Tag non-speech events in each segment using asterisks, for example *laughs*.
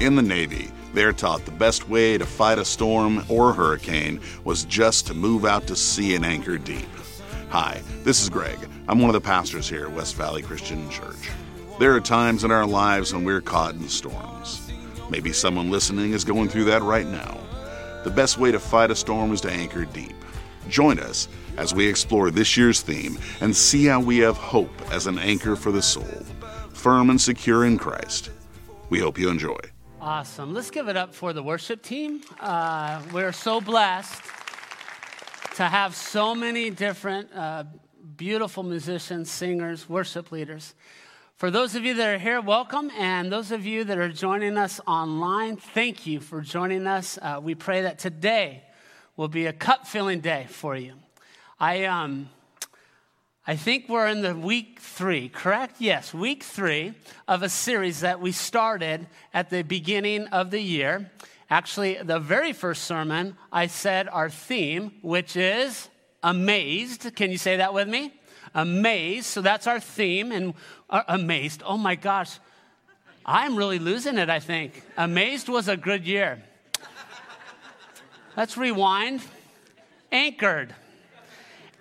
In the Navy, they're taught the best way to fight a storm or hurricane was just to move out to sea and anchor deep. Hi, this is Greg. I'm one of the pastors here at West Valley Christian Church. There are times in our lives when we're caught in storms. Maybe someone listening is going through that right now. The best way to fight a storm is to anchor deep. Join us as we explore this year's theme and see how we have hope as an anchor for the soul, firm and secure in Christ. We hope you enjoy. Awesome. Let's give it up for the worship team. Uh, we're so blessed to have so many different uh, beautiful musicians, singers, worship leaders. For those of you that are here, welcome. And those of you that are joining us online, thank you for joining us. Uh, we pray that today will be a cup filling day for you. I, um, I think we're in the week three, correct? Yes, week three of a series that we started at the beginning of the year. Actually, the very first sermon, I said our theme, which is amazed. Can you say that with me? Amazed. So that's our theme, and uh, amazed. Oh my gosh, I'm really losing it, I think. Amazed was a good year. Let's rewind. Anchored.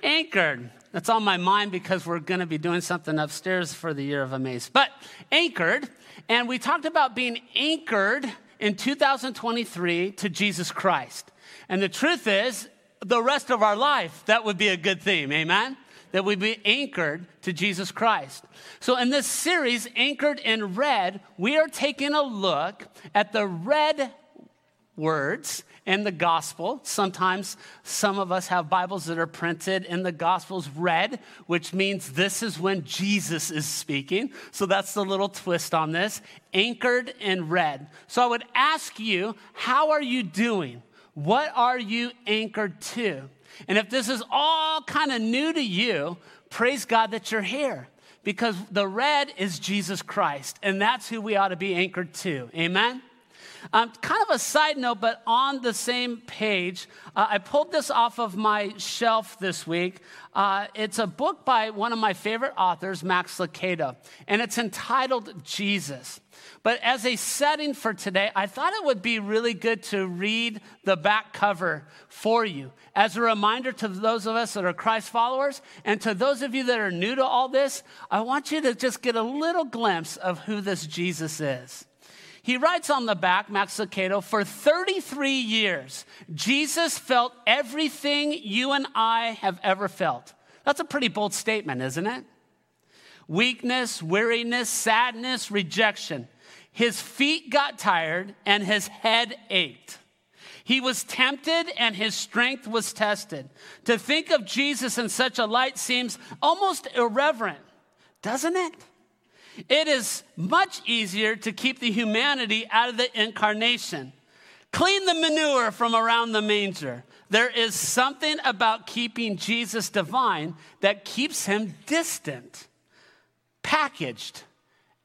Anchored. That's on my mind because we're going to be doing something upstairs for the year of Amaze. But anchored, and we talked about being anchored in 2023 to Jesus Christ. And the truth is, the rest of our life, that would be a good theme. Amen? That we be anchored to Jesus Christ. So, in this series, Anchored in Red, we are taking a look at the red words in the gospel. Sometimes some of us have Bibles that are printed and the gospels read, which means this is when Jesus is speaking. So that's the little twist on this anchored in red. So I would ask you, how are you doing? What are you anchored to? And if this is all kind of new to you, praise God that you're here because the red is Jesus Christ, and that's who we ought to be anchored to. Amen? Um, kind of a side note, but on the same page, uh, I pulled this off of my shelf this week. Uh, it's a book by one of my favorite authors, Max Lucado, and it's entitled Jesus. But as a setting for today, I thought it would be really good to read the back cover for you as a reminder to those of us that are Christ followers and to those of you that are new to all this. I want you to just get a little glimpse of who this Jesus is. He writes on the back, Max Lucado, for 33 years, Jesus felt everything you and I have ever felt. That's a pretty bold statement, isn't it? Weakness, weariness, sadness, rejection. His feet got tired and his head ached. He was tempted and his strength was tested. To think of Jesus in such a light seems almost irreverent, doesn't it? It is much easier to keep the humanity out of the incarnation. Clean the manure from around the manger. There is something about keeping Jesus divine that keeps him distant, packaged,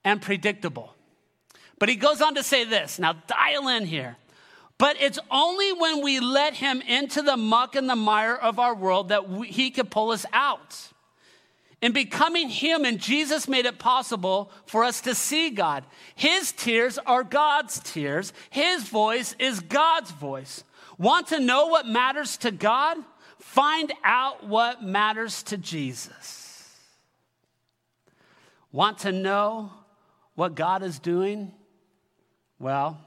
and predictable. But he goes on to say this now, dial in here. But it's only when we let him into the muck and the mire of our world that we, he can pull us out. In becoming human, Jesus made it possible for us to see God. His tears are God's tears, His voice is God's voice. Want to know what matters to God? Find out what matters to Jesus. Want to know what God is doing? Well,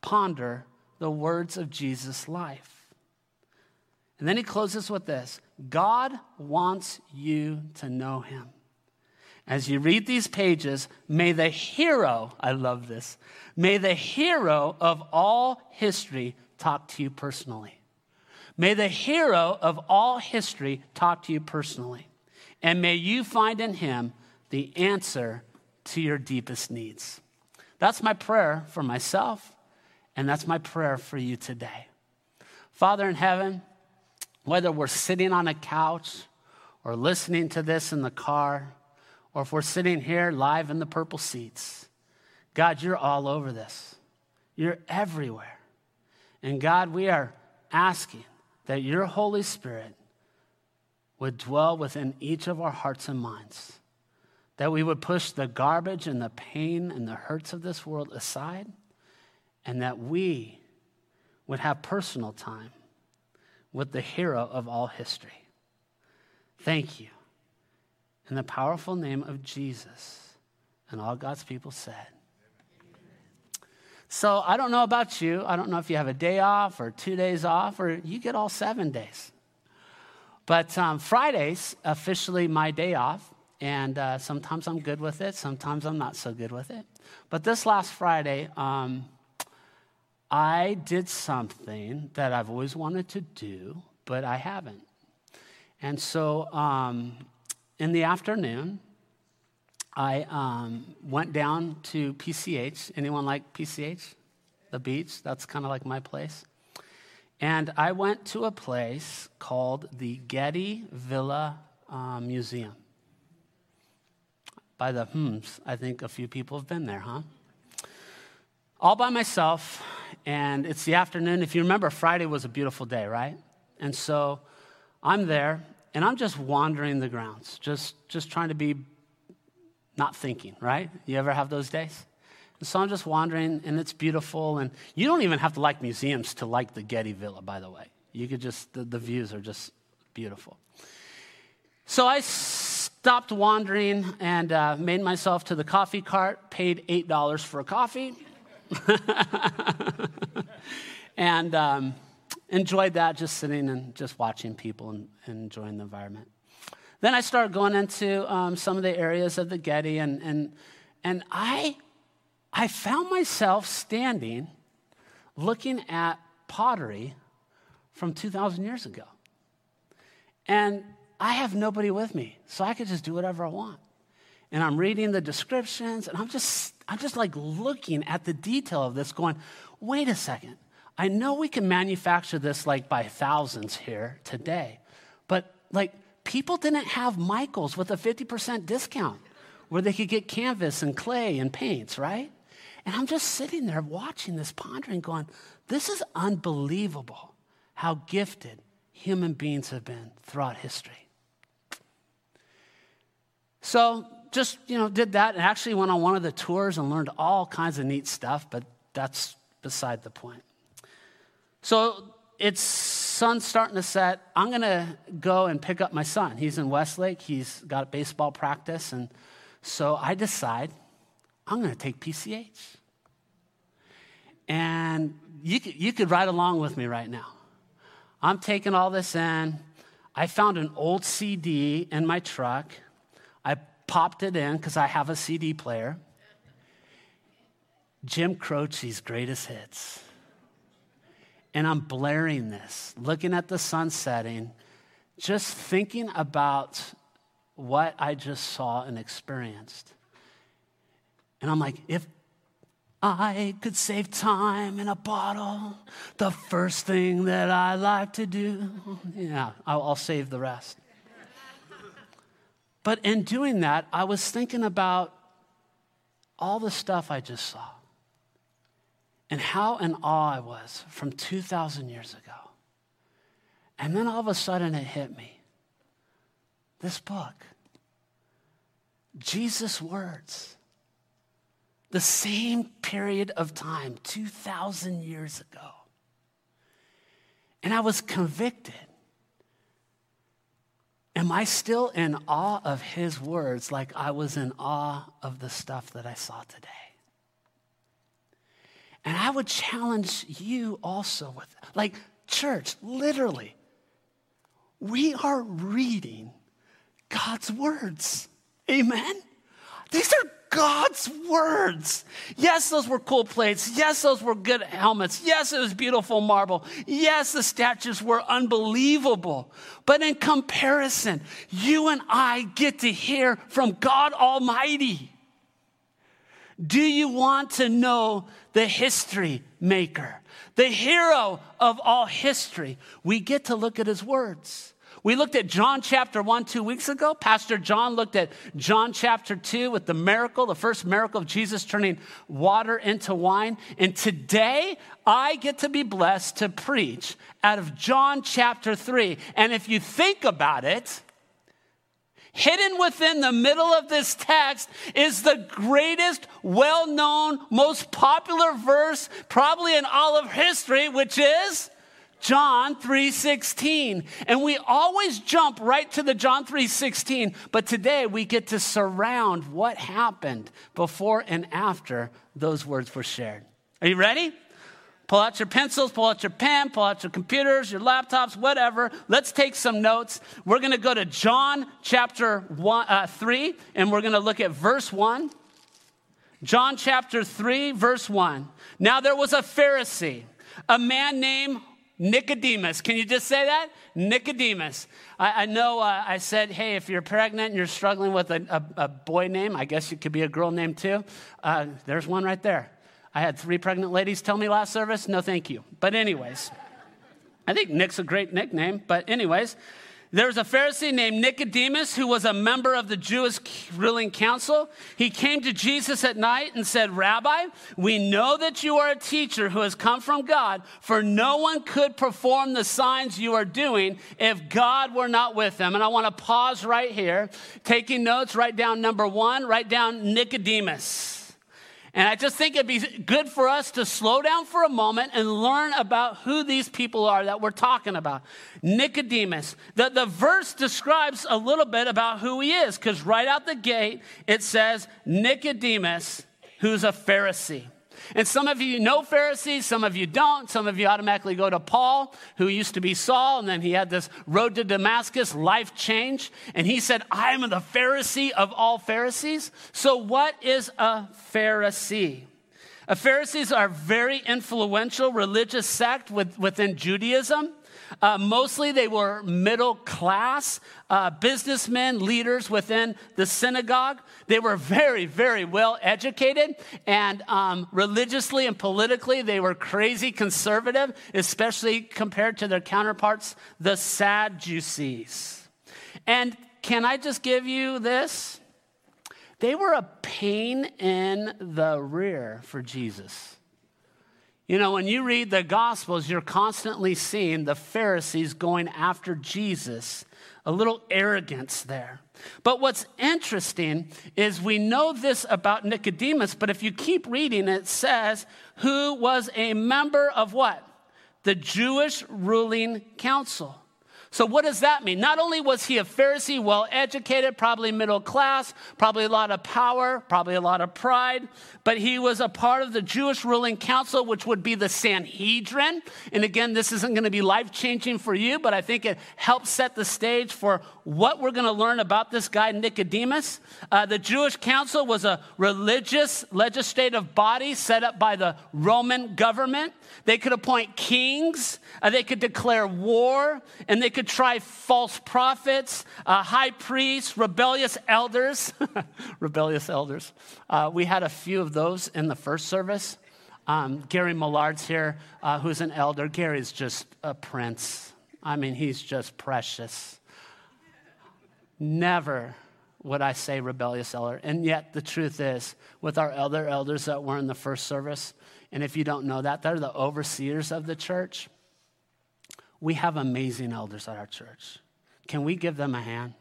ponder the words of Jesus' life. And then he closes with this God wants you to know him. As you read these pages, may the hero, I love this, may the hero of all history talk to you personally. May the hero of all history talk to you personally. And may you find in him the answer to your deepest needs. That's my prayer for myself, and that's my prayer for you today. Father in heaven, whether we're sitting on a couch or listening to this in the car, or if we're sitting here live in the purple seats, God, you're all over this. You're everywhere. And God, we are asking that your Holy Spirit would dwell within each of our hearts and minds, that we would push the garbage and the pain and the hurts of this world aside, and that we would have personal time with the hero of all history. Thank you. In the powerful name of Jesus, and all God's people said. So I don't know about you. I don't know if you have a day off or two days off or you get all seven days. But um, Friday's officially my day off, and uh, sometimes I'm good with it, sometimes I'm not so good with it. But this last Friday, um, I did something that I've always wanted to do, but I haven't. And so um, in the afternoon, I um, went down to PCH. Anyone like PCH? The beach? That's kind of like my place. And I went to a place called the Getty Villa uh, Museum. By the hmms, I think a few people have been there, huh? All by myself, and it's the afternoon. If you remember, Friday was a beautiful day, right? And so I'm there, and I'm just wandering the grounds, just, just trying to be not thinking, right? You ever have those days? And so I'm just wandering, and it's beautiful. And you don't even have to like museums to like the Getty Villa, by the way. You could just, the, the views are just beautiful. So I stopped wandering and uh, made myself to the coffee cart, paid $8 for a coffee, *laughs* and um, enjoyed that just sitting and just watching people and, and enjoying the environment. Then I started going into um, some of the areas of the Getty, and, and, and I, I found myself standing looking at pottery from 2,000 years ago. And I have nobody with me, so I could just do whatever I want. And I'm reading the descriptions, and I'm just, I'm just like looking at the detail of this, going, wait a second. I know we can manufacture this like by thousands here today, but like people didn't have Michaels with a 50% discount where they could get canvas and clay and paints, right? And I'm just sitting there watching this, pondering, going, this is unbelievable how gifted human beings have been throughout history. So just, you know, did that and actually went on one of the tours and learned all kinds of neat stuff, but that's beside the point. So it's sun's starting to set. I'm going to go and pick up my son. He's in Westlake. He's got baseball practice. And so I decide I'm going to take PCH. And you could, you could ride along with me right now. I'm taking all this in. I found an old CD in my truck. I popped it in because I have a CD player. Jim Croce's greatest hits and I'm blaring this, looking at the sun setting, just thinking about what I just saw and experienced. And I'm like, if I could save time in a bottle, the first thing that I like to do, yeah, I'll, I'll save the rest. But in doing that, I was thinking about all the stuff I just saw and how in awe I was from 2,000 years ago. And then all of a sudden it hit me this book, Jesus' words, the same period of time, 2,000 years ago. And I was convicted. Am I still in awe of his words like I was in awe of the stuff that I saw today? And I would challenge you also with, like, church, literally, we are reading God's words. Amen? These are God's words. Yes, those were cool plates. Yes, those were good helmets. Yes, it was beautiful marble. Yes, the statues were unbelievable. But in comparison, you and I get to hear from God Almighty. Do you want to know the history maker, the hero of all history? We get to look at his words. We looked at John chapter 1 two weeks ago. Pastor John looked at John chapter 2 with the miracle, the first miracle of Jesus turning water into wine. And today, I get to be blessed to preach out of John chapter 3. And if you think about it, hidden within the middle of this text is the greatest, well known, most popular verse probably in all of history, which is John 3:16. And we always jump right to the John 3:16, but today we get to surround what happened before and after those words were shared. Are you ready? Pull out your pencils, pull out your pen, pull out your computers, your laptops, whatever. Let's take some notes. We're going to go to John chapter one, uh, 3, and we're going to look at verse 1. John chapter 3, verse 1. Now there was a Pharisee, a man named Nicodemus. Can you just say that? Nicodemus. I, I know uh, I said, hey, if you're pregnant and you're struggling with a, a, a, boy name, I guess it could be a girl name too. Uh, there's one right there. I had three pregnant ladies tell me last service, no thank you. But, anyways, I think Nick's a great nickname. But, anyways, there's a Pharisee named Nicodemus who was a member of the Jewish ruling council. He came to Jesus at night and said, Rabbi, we know that you are a teacher who has come from God, for no one could perform the signs you are doing if God were not with them. And I want to pause right here, taking notes, write down number one, write down Nicodemus. And I just think it'd be good for us to slow down for a moment and learn about who these people are that we're talking about. Nicodemus. The, the verse describes a little bit about who he is, because right out the gate it says Nicodemus, who's a Pharisee. And some of you know Pharisees, some of you don't. Some of you automatically go to Paul, who used to be Saul, and then he had this road to Damascus life change. And he said, I am the Pharisee of all Pharisees. So, what is a Pharisee? A Pharisees are very influential religious sect with, within Judaism. Uh, mostly they were middle class uh, businessmen, leaders within the synagogue. They were very, very well educated, and um, religiously and politically, they were crazy conservative, especially compared to their counterparts, the Sadducees. And can I just give you this? They were a pain in the rear for Jesus. You know, when you read the Gospels, you're constantly seeing the Pharisees going after Jesus, a little arrogance there. But what's interesting is we know this about Nicodemus, but if you keep reading, it says, who was a member of what? The Jewish ruling council. So, what does that mean? Not only was he a Pharisee, well educated, probably middle class, probably a lot of power, probably a lot of pride, but he was a part of the Jewish ruling council, which would be the Sanhedrin. And again, this isn't going to be life changing for you, but I think it helps set the stage for what we're going to learn about this guy, Nicodemus. Uh, the Jewish council was a religious legislative body set up by the Roman government. They could appoint kings, uh, they could declare war, and they could try false prophets, uh, high priests, rebellious elders. *laughs* rebellious elders. Uh, we had a few of those in the first service. Um, Gary Millard's here, uh, who's an elder. Gary's just a prince. I mean, he's just precious. Never would I say rebellious elder. And yet, the truth is, with our elder elders that were in the first service, and if you don't know that, they're the overseers of the church. We have amazing elders at our church. Can we give them a hand?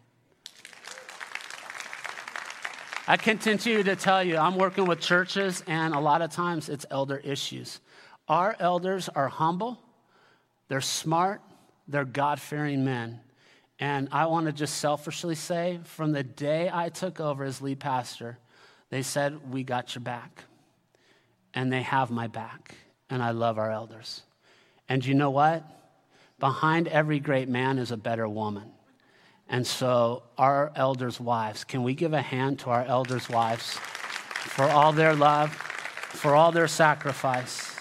I continue to tell you, I'm working with churches, and a lot of times it's elder issues. Our elders are humble, they're smart, they're God fearing men. And I want to just selfishly say from the day I took over as lead pastor, they said, We got your back and they have my back. And I love our elders. And you know what? Behind every great man is a better woman. And so, our elders' wives, can we give a hand to our elders' wives for all their love, for all their sacrifice?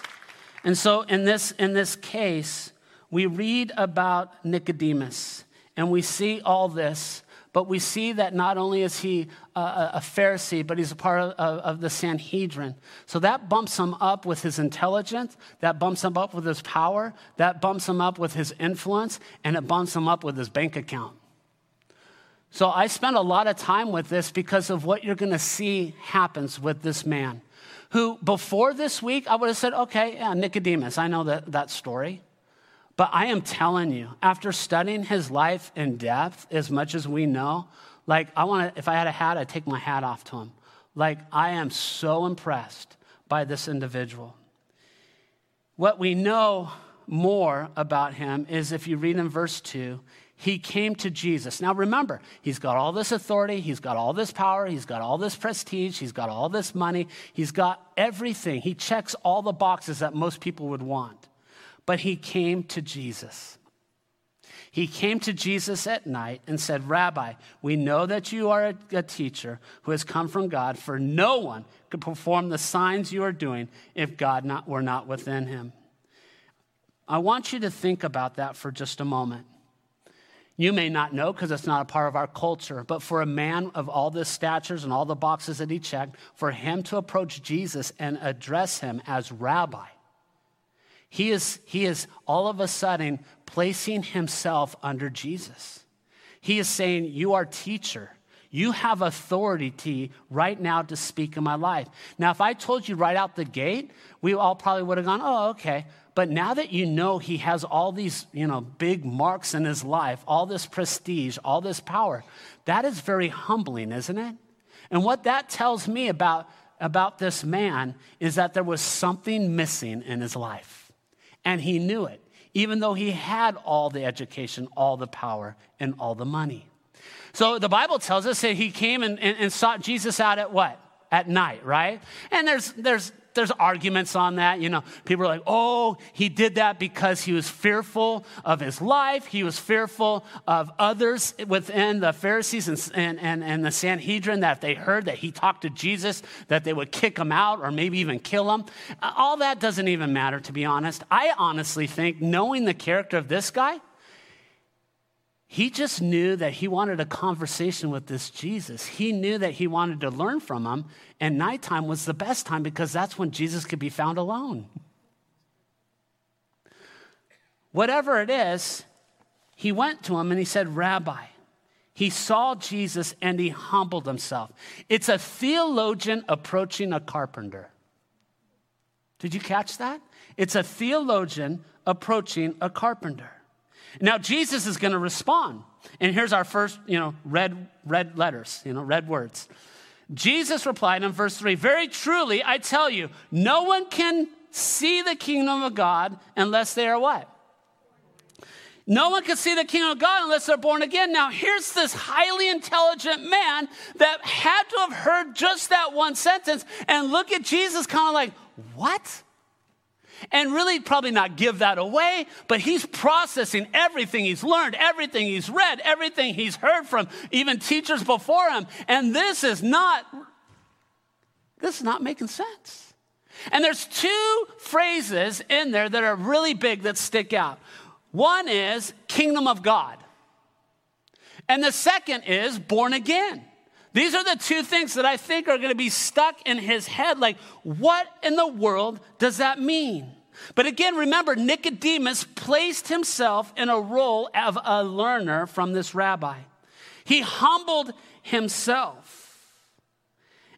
And so, in this, in this case, we read about Nicodemus and we see all this but we see that not only is he a, a Pharisee, but he's a part of, of, the Sanhedrin. So that bumps him up with his intelligence, that bumps him up with his power, that bumps him up with his influence, and it bumps him up with his bank account. So I spent a lot of time with this because of what you're going to see happens with this man. Who, before this week, I would have said, okay, yeah, Nicodemus, I know that, that story. But I am telling you, after studying his life in depth as much as we know, Like, I want to, if I had a hat, I'd take my hat off to him. Like, I am so impressed by this individual. What we know more about him is if you read in verse 2, he came to Jesus. Now remember, he's got all this authority, he's got all this power, he's got all this prestige, he's got all this money, he's got everything. He checks all the boxes that most people would want. But he came to Jesus. He came to Jesus at night and said, Rabbi, we know that you are a, a, teacher who has come from God, for no one could perform the signs you are doing if God not, were not within him. I want you to think about that for just a moment. You may not know because it's not a part of our culture, but for a man of all the statures and all the boxes that he checked, for him to approach Jesus and address him as rabbi, he is, he is all of a sudden placing himself under Jesus. He is saying, You are teacher. You have authority right now to speak in my life. Now, if I told you right out the gate, we all probably would have gone, Oh, okay. But now that you know he has all these, you know, big marks in his life, all this prestige, all this power, that is very humbling, isn't it? And what that tells me about, about this man is that there was something missing in his life. And he knew it, even though he had all the education, all the power, and all the money. So the Bible tells us that he came and, and, and sought Jesus out at what? At night, right? And there's, there's there's arguments on that. You know, people are like, oh, he did that because he was fearful of his life. He was fearful of others within the Pharisees and, and, and, and the Sanhedrin that they heard that he talked to Jesus, that they would kick him out or maybe even kill him. All that doesn't even matter, to be honest. I honestly think, knowing the character of this guy, he just knew that he wanted a conversation with this Jesus. He knew that he wanted to learn from him, and nighttime was the best time because that's when Jesus could be found alone. Whatever it is, he went to him and he said, Rabbi. He saw Jesus and he humbled himself. It's a theologian approaching a carpenter. Did you catch that? It's a theologian approaching a carpenter. Now Jesus is going to respond. And here's our first, you know, red red letters, you know, red words. Jesus replied in verse 3, "Very truly I tell you, no one can see the kingdom of God unless they are what? No one can see the kingdom of God unless they're born again. Now, here's this highly intelligent man that had to have heard just that one sentence and look at Jesus kind of like, What? And really probably not give that away, but he's processing everything he's learned, everything he's read, everything he's heard from even teachers before him. And this is not this is not making sense. And there's two phrases in there that are really big that stick out. One is kingdom of God. And the second is born again. These are the two things that I think are going to be stuck in his head. Like, what in the world does that mean? But again, remember, Nicodemus placed himself in a role of a learner from this rabbi. He humbled himself.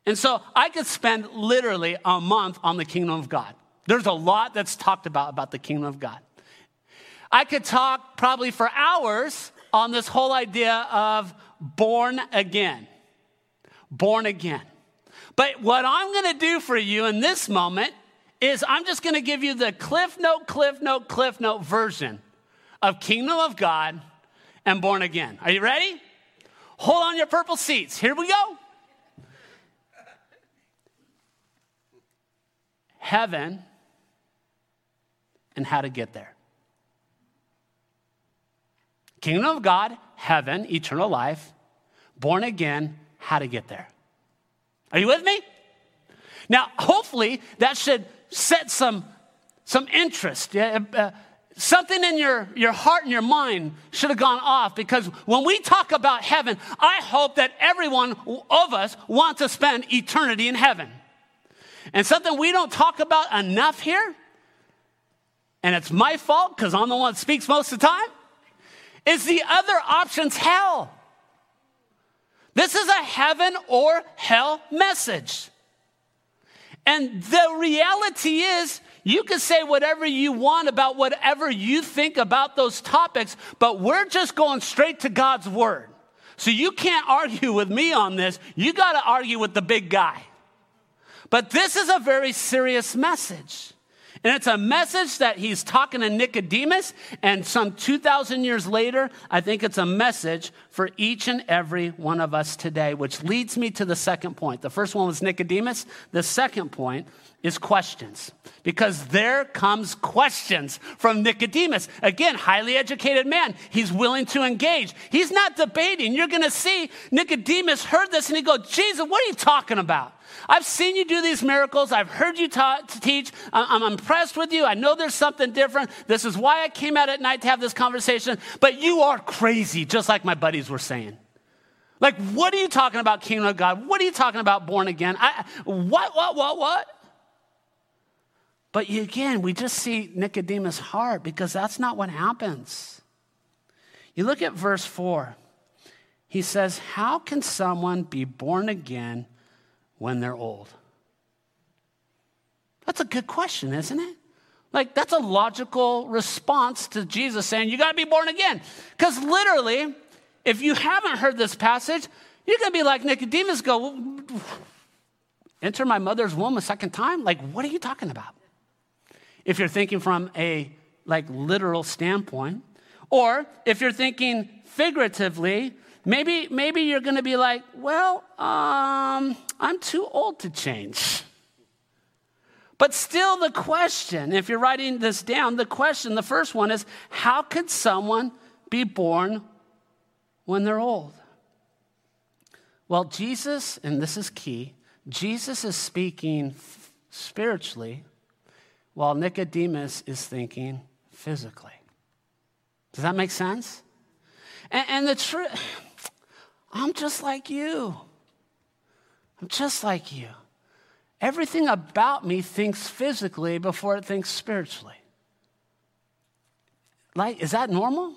And so I could spend literally a month on the kingdom of God. There's a lot that's talked about about the kingdom of God. I could talk probably for hours on this whole idea of born again born again. But what I'm going to do for you in this moment is I'm just going to give you the cliff note, cliff note, cliff note version of Kingdom of God and born again. Are you ready? Hold on your purple seats. Here we go. Heaven and how to get there. Kingdom of God, heaven, eternal life, born again, how to get there. Are you with me? Now, hopefully, that should set some, some interest. Yeah, uh, something in your, your heart and your mind should have gone off because when we talk about heaven, I hope that everyone of us wants to spend eternity in heaven. And something we don't talk about enough here, and it's my fault because I'm the one that speaks most of the time, is the other option's hell. This is a heaven or hell message. And the reality is, you can say whatever you want about whatever you think about those topics, but we're just going straight to God's word. So you can't argue with me on this. You got to argue with the big guy. But this is a very serious message. And it's a message that he's talking to Nicodemus, and some 2,000 years later, I think it's a message for each and every one of us today, which leads me to the second point. The first one was Nicodemus. The second point is questions, because there comes questions from Nicodemus. Again, highly educated man. He's willing to engage. He's not debating. You're going to see Nicodemus heard this and he goes, Jesus, what are you talking about? I've seen you do these miracles. I've heard you ta- teach. I'm impressed with you. I know there's something different. This is why I came out at night to have this conversation. But you are crazy, just like my buddies were saying. Like, what are you talking about, kingdom of God? What are you talking about, born again? I, what, what, what, what? But again, we just see Nicodemus' heart because that's not what happens. You look at verse 4. He says, How can someone be born again when they're old? That's a good question, isn't it? Like, that's a logical response to Jesus saying, You got to be born again. Because literally, if you haven't heard this passage, you're going to be like Nicodemus, go, Enter my mother's womb a second time? Like, what are you talking about? If you're thinking from a like literal standpoint, or if you're thinking figuratively, Maybe, maybe you're going to be like, well, um, I'm too old to change. But still, the question, if you're writing this down, the question, the first one is how could someone be born when they're old? Well, Jesus, and this is key, Jesus is speaking spiritually while Nicodemus is thinking physically. Does that make sense? And, and the truth I'm just like you. I'm just like you. Everything about me thinks physically before it thinks spiritually. Like, is that normal?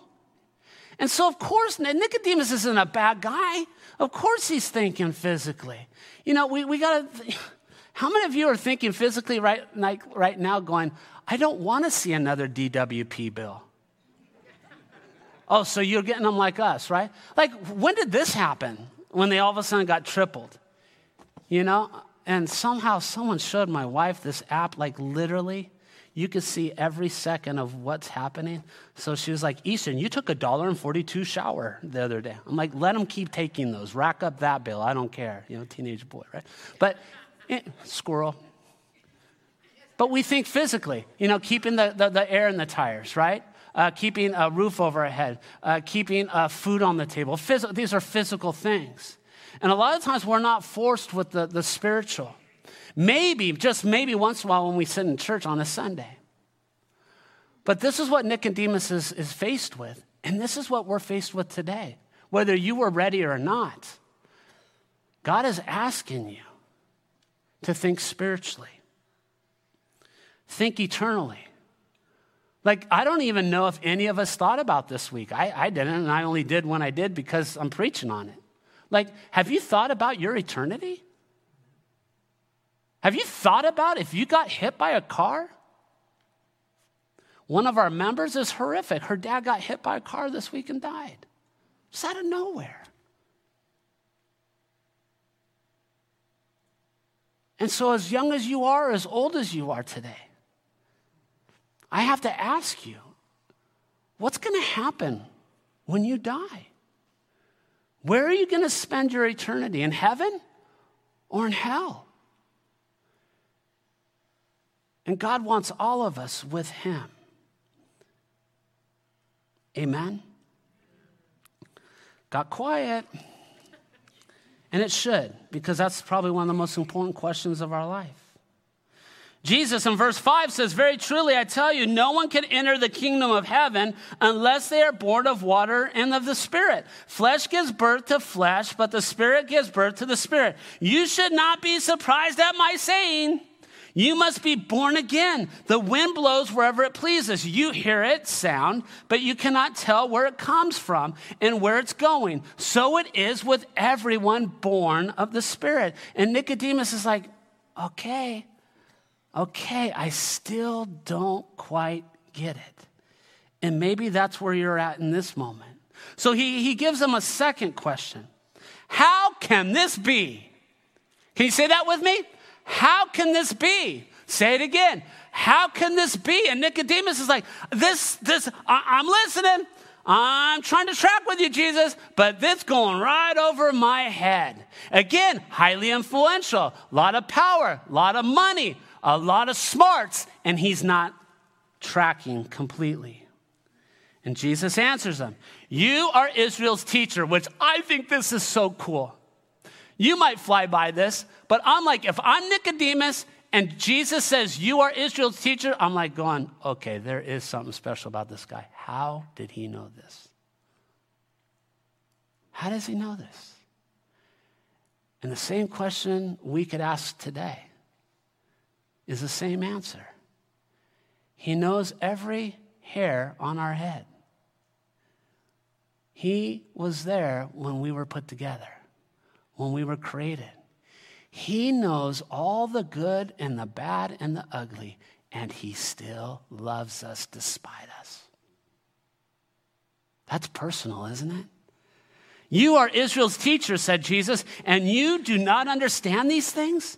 And so, of course, Nicodemus isn't a bad guy. Of course, he's thinking physically. You know, we, we got to. *laughs* How many of you are thinking physically right, like, right now, going, I don't want to see another DWP bill? Oh, so you're getting them like us, right? Like, when did this happen? When they all of a sudden got tripled, you know? And somehow someone showed my wife this app, like literally, you could see every second of what's happening. So she was like, Easton, you took a dollar and 42 shower the other day. I'm like, let them keep taking those. Rack up that bill. I don't care. You know, teenage boy, right? But eh, squirrel. But we think physically, you know, keeping the, the, the air in the tires, right? Uh, keeping a roof over our head, uh, keeping uh, food on the table. Phys- these are physical things. And a lot of times we're not forced with the, the spiritual. Maybe, just maybe once in a while when we sit in church on a Sunday. But this is what Nicodemus is, is faced with. And this is what we're faced with today, whether you were ready or not. God is asking you to think spiritually, think eternally. Like, I don't even know if any of us thought about this week. I, I didn't, and I only did when I did because I'm preaching on it. Like, have you thought about your eternity? Have you thought about if you got hit by a car? One of our members is horrific. Her dad got hit by a car this week and died. It's out of nowhere. And so, as young as you are, as old as you are today, I have to ask you what's going to happen when you die? Where are you going to spend your eternity? In heaven or in hell? And God wants all of us with Him. Amen? Got quiet. And it should, because that's probably one of the most important questions of our life. Jesus in verse 5 says, Very truly, I tell you, no one can enter the kingdom of heaven unless they are born of water and of the Spirit. Flesh gives birth to flesh, but the Spirit gives birth to the Spirit. You should not be surprised at my saying, You must be born again. The wind blows wherever it pleases. You hear it sound, but you cannot tell where it comes from and where it's going. So it is with everyone born of the Spirit. And Nicodemus is like, Okay okay, I still don't quite get it. And maybe that's where you're at in this moment. So he, he gives them a second question How can this be? Can you say that with me? How can this be? Say it again. How can this be? And Nicodemus is like, This, this, I, I'm listening. I'm trying to track with you, Jesus, but this going right over my head. Again, highly influential, a lot of power, a lot of money, a lot of smarts, and he's not tracking completely. And Jesus answers them You are Israel's teacher, which I think this is so cool. You might fly by this, but I'm like, if I'm Nicodemus and Jesus says, You are Israel's teacher, I'm like going, Okay, there is something special about this guy. How did he know this? How does he know this? And the same question we could ask today is the same answer. He knows every hair on our head. He was there when we were put together, when we were created. He knows all the good and the bad and the ugly, and He still loves us despite us. That's personal, isn't it? You are Israel's teacher, said Jesus, and you do not understand these things?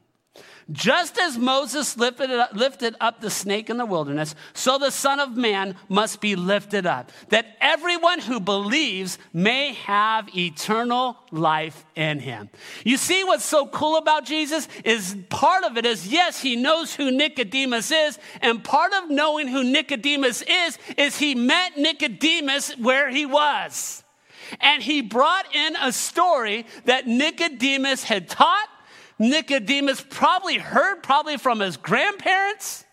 Just as Moses lifted up, lifted up, the snake in the wilderness, so the Son of Man must be lifted up, that everyone who believes may have eternal life in him. You see what's so cool about Jesus is part of it is yes, he knows who Nicodemus is, and part of knowing who Nicodemus is is he met Nicodemus where he was. And he brought in a story that Nicodemus had taught Nicodemus probably heard, probably from his grandparents,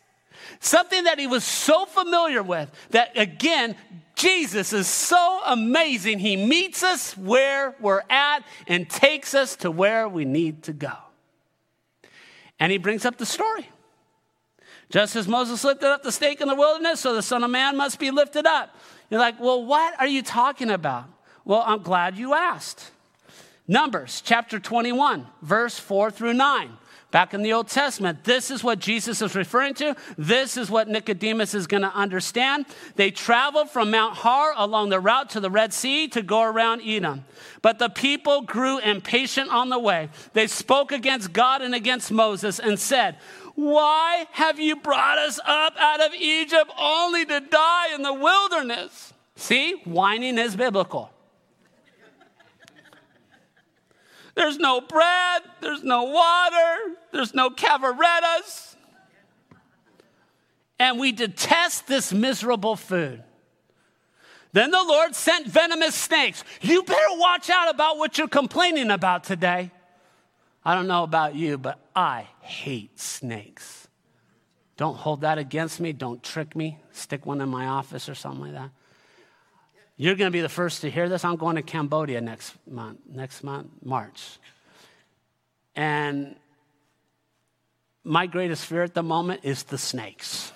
something that he was so familiar with that, again, Jesus is so amazing. He meets us where we're at and takes us to where we need to go. And he brings up the story. Just as Moses lifted up the stake in the wilderness, so the Son of Man must be lifted up. You're like, well, what are you talking about? Well, I'm glad you asked. Numbers chapter 21, verse 4 through 9. Back in the Old Testament, this is what Jesus is referring to. This is what Nicodemus is going to understand. They traveled from Mount Hor along the route to the Red Sea to go around Edom. But the people grew impatient on the way. They spoke against God and against Moses and said, Why have you brought us up out of Egypt only to die in the wilderness? See, whining is biblical. There's no bread, there's no water, there's no cavarettas. And we detest this miserable food. Then the Lord sent venomous snakes. You better watch out about what you're complaining about today. I don't know about you, but I hate snakes. Don't hold that against me. Don't trick me. Stick one in my office or something like that. You're going to be the first to hear this. I'm going to Cambodia next month, next month, March. And my greatest fear at the moment is the snakes.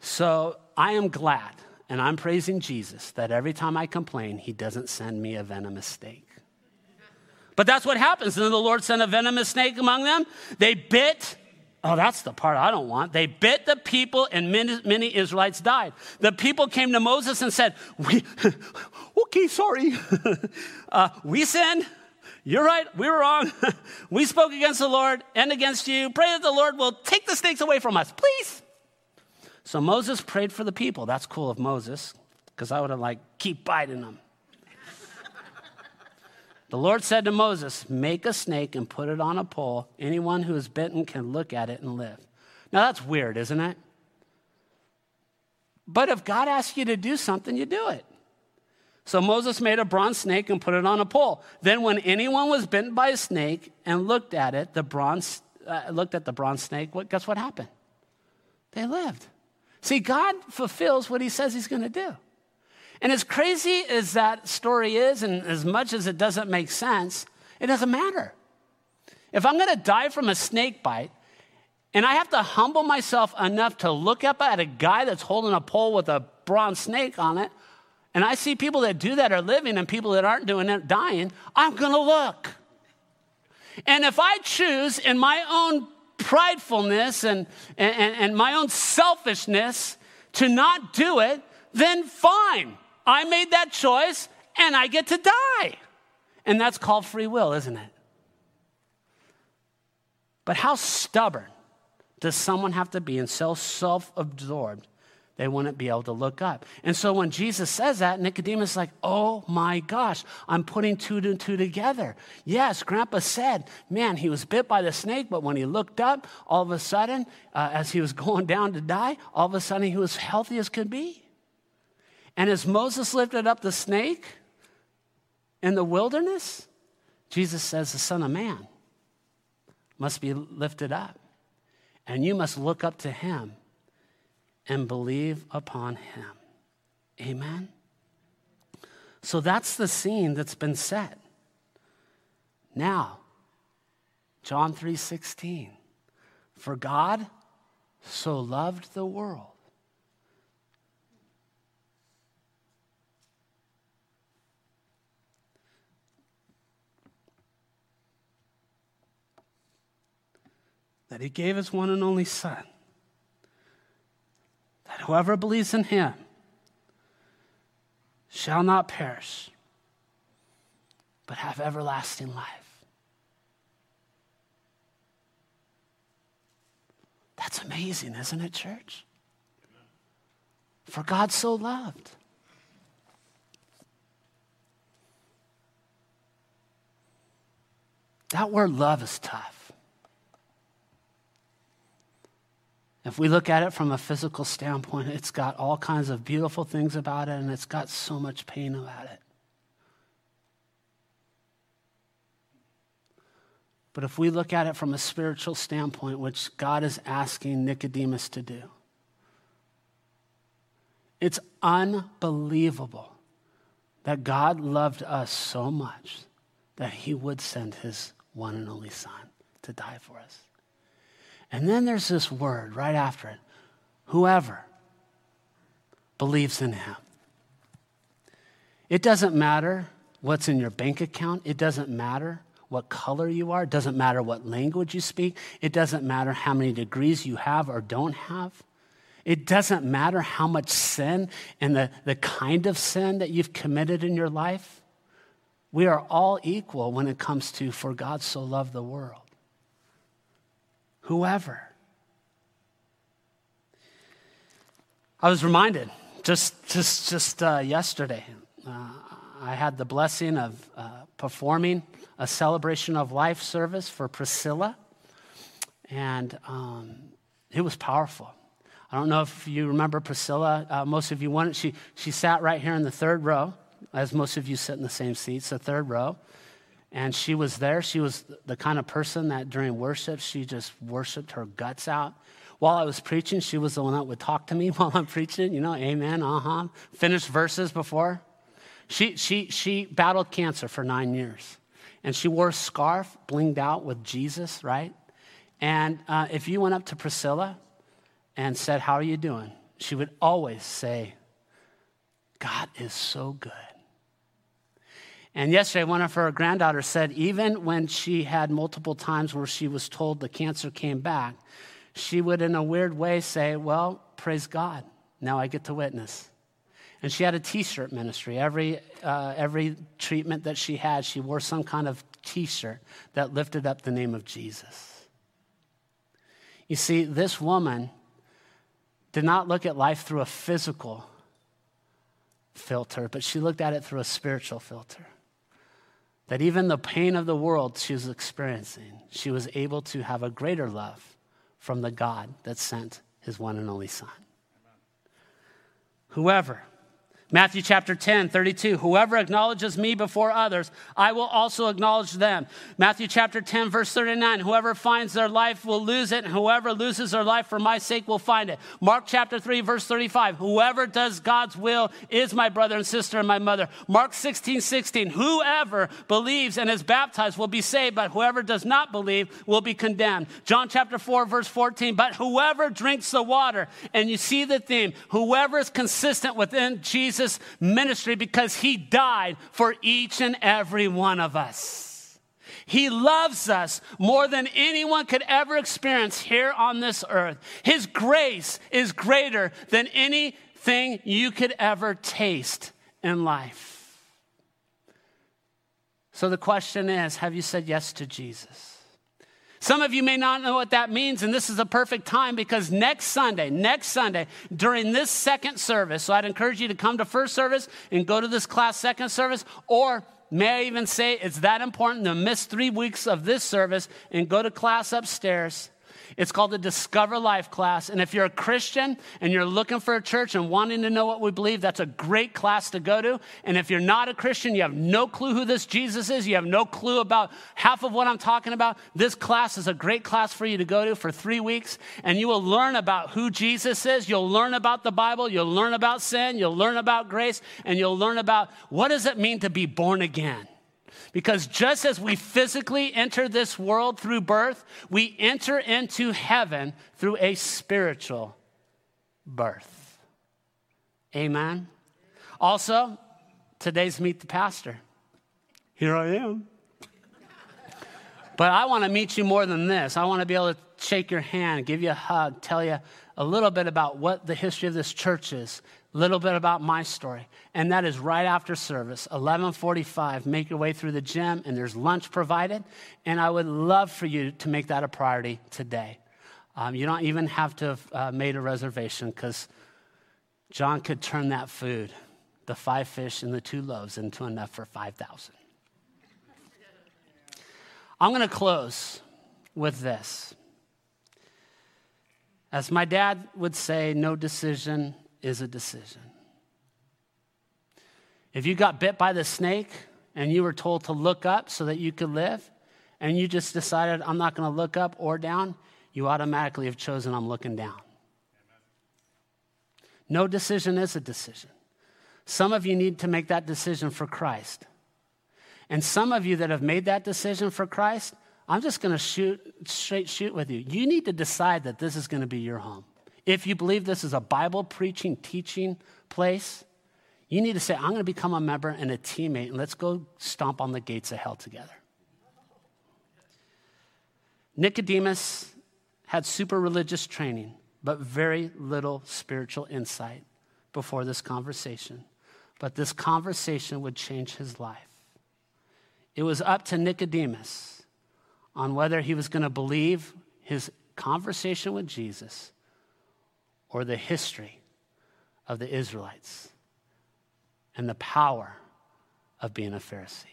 So I am glad and I'm praising Jesus that every time I complain, he doesn't send me a venomous snake. But that's what happens. And then the Lord sent a venomous snake among them. They bit Oh, that's the part I don't want. They bit the people, and many, many Israelites died. The people came to Moses and said, we, *laughs* Okay, sorry. *laughs* uh, we sinned. You're right. We were wrong. *laughs* we spoke against the Lord and against you. Pray that the Lord will take the snakes away from us, please. So Moses prayed for the people. That's cool of Moses, because I would have, like, keep biting them. The Lord said to Moses, Make a snake and put it on a pole. Anyone who is bitten can look at it and live. Now that's weird, isn't it? But if God asks you to do something, you do it. So Moses made a bronze snake and put it on a pole. Then, when anyone was bitten by a snake and looked at it, the bronze uh, looked at the bronze snake. What, guess what happened? They lived. See, God fulfills what He says He's going to do. And as crazy as that story is, and as much as it doesn't make sense, It doesn't matter. If I'm to die from a snake bite, and I have to humble myself enough to look up at a guy that's holding a pole with a bronze snake on it, and I see people that do that are living and people that aren't doing it dying, I'm to look. And if I choose in my own pridefulness and, and, and my own selfishness to not do it, then fine. I made that choice and I get to die. And that's called free will, isn't it? But how stubborn does someone have to be and so self absorbed they wouldn't be able to look up. And so when Jesus says that, Nicodemus is like, oh my gosh, I'm putting two and two together. Yes, Grandpa said, man, he was bit by the snake, but when he looked up, all of a sudden, uh, as he was *laughs* going down to die, all of a sudden he was healthy as could be. And as Moses lifted up the snake in the wilderness, Jesus says, the Son of Man must be lifted up. And you must look up to him and believe upon him. Amen? So that's the scene that's been set. Now, John 3:16. For God so loved the world that he gave his one and only son that whoever believes in him shall not perish, but have everlasting life. That's amazing, isn't it, church? For God so loved. That word love is tough. If we look at it from a physical standpoint, it's got all kinds of beautiful things about it, and it's got so much pain about it. But if we look at it from a spiritual standpoint, which God is asking Nicodemus to do, it's unbelievable that God loved us so much that he would send his one and only Son to die for us. And then there's this word right after it whoever believes in him. It doesn't matter what's in your bank account, it doesn't matter what color you are, it doesn't matter what language you speak, it doesn't matter how many degrees you have or don't have. It doesn't matter how much sin and the, the kind of sin that you've committed in your life. We are all equal when it comes to, for God so loved the world whoever. I was reminded just, just, just uh, yesterday, uh, I had the blessing of uh, performing a celebration of life service for Priscilla, and um, it was powerful. I don't know if you remember Priscilla. Uh, most of you wouldn't. She, she sat right here in the third row, as most of you sit in the same seats, the third row. And she was there. She was the kind of person that during worship, she just worshiped her guts out. While I was preaching, she was the one that would talk to me *laughs* while I'm preaching, you know, amen, uh huh. Finished verses before. She, she, she battled cancer for nine years. And she wore a scarf blinged out with Jesus, right? And uh, if you went up to Priscilla and said, How are you doing? She would always say, God is so good. And yesterday, one of her granddaughters said, even when she had multiple times where she was told the cancer came back, she would, in a weird way, say, Well, praise God. Now I get to witness. And she had a t shirt ministry. Every, uh, every treatment that she had, she wore some kind of t shirt that lifted up the name of Jesus. You see, this woman did not look at life through a physical filter, but she looked at it through a spiritual filter that even the pain of the world she was experiencing, she was able to have a greater love from the God that sent his one and only Son. Whoever. Matthew chapter 10, 32. Whoever acknowledges me before others, I will also acknowledge them. Matthew chapter 10, verse 39. Whoever finds their life will lose it, and whoever loses their life for my sake will find it. Mark chapter 3, verse 35. Whoever does God's will is my brother and sister and my mother. Mark 16, 16. Whoever believes and is baptized will be saved, but whoever does not believe will be condemned. John chapter 4, verse 14. But whoever drinks the water, and you see the theme, whoever is consistent within Jesus Jesus' ministry because he died for each and every one of us. He loves us more than anyone could ever experience here on this earth. His grace is greater than anything you could ever taste in life. So the question is have you said yes to Jesus? Some of you may not know what that means, and this is a perfect time because next Sunday, next Sunday, during this second service, so I'd encourage you to come to first service and go to this class second service, or may I even say it's that important to miss three weeks of this service and go to class upstairs it's called the Discover Life class. And if you're a Christian and you're looking for a church and wanting to know what we believe, that's a great class to go to. And if you're not a Christian, you have no clue who this Jesus is, you have no clue about half of what I'm talking about, this class is a great class for you to go to for three weeks. And you will learn about who Jesus is. You'll learn about the Bible. You'll learn about sin. You'll learn about grace. And you'll learn about what does it mean to be born again. Because just as we physically enter this world through birth, we enter into heaven through a spiritual birth. Amen. Also, today's Meet the Pastor. Here I am. But I want to meet you more than this. I want to be able to shake your hand, give you a hug, tell you a little bit about what the history of this church is, little bit about my story and that is right after service 11:45 make your way through the gym and there's lunch provided and I would love for you to make that a priority today. Um, you don't even have to have uh, made a reservation because John could turn that food the five fish and the two loaves into enough for 5,000 I'm going to close with this. As my dad would say no decision is a decision. If you got bit by the snake and you were told to look up so that you could live, and you just decided, I'm not going to look up or down, you automatically have chosen, I'm looking down. No decision is a decision. Some of you need to make that decision for Christ. And some of you that have made that decision for Christ, I'm just going to shoot straight shoot with you. You need to decide that this is going to be your home. If you believe this is a Bible preaching, teaching place, you need to say, I'm going to become a member and a teammate, and let's go stomp on the gates of hell together. Nicodemus had super religious training, but very little spiritual insight before this conversation. But this conversation would change his life. It was up to Nicodemus on whether he was going to believe his conversation with Jesus or the history of the Israelites and the power of being a Pharisee.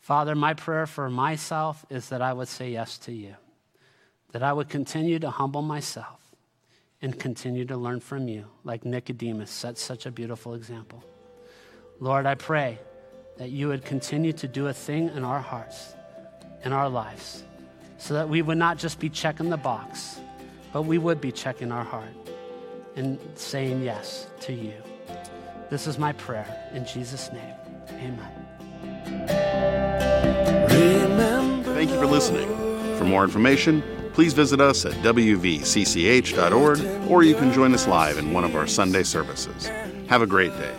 Father, my prayer for myself is that I would say yes to you, that I would continue to humble myself and continue to learn from you, like Nicodemus set such a beautiful example. Lord, I pray that you would continue to do a thing in our hearts, in our lives, so that we would not just be checking the box but we would be checking our heart and saying yes to you. This is my prayer in Jesus' name. Amen. Thank you for listening. For more information, please visit us at wvcch.org or you can join us live in one of our Sunday services. Have a great day.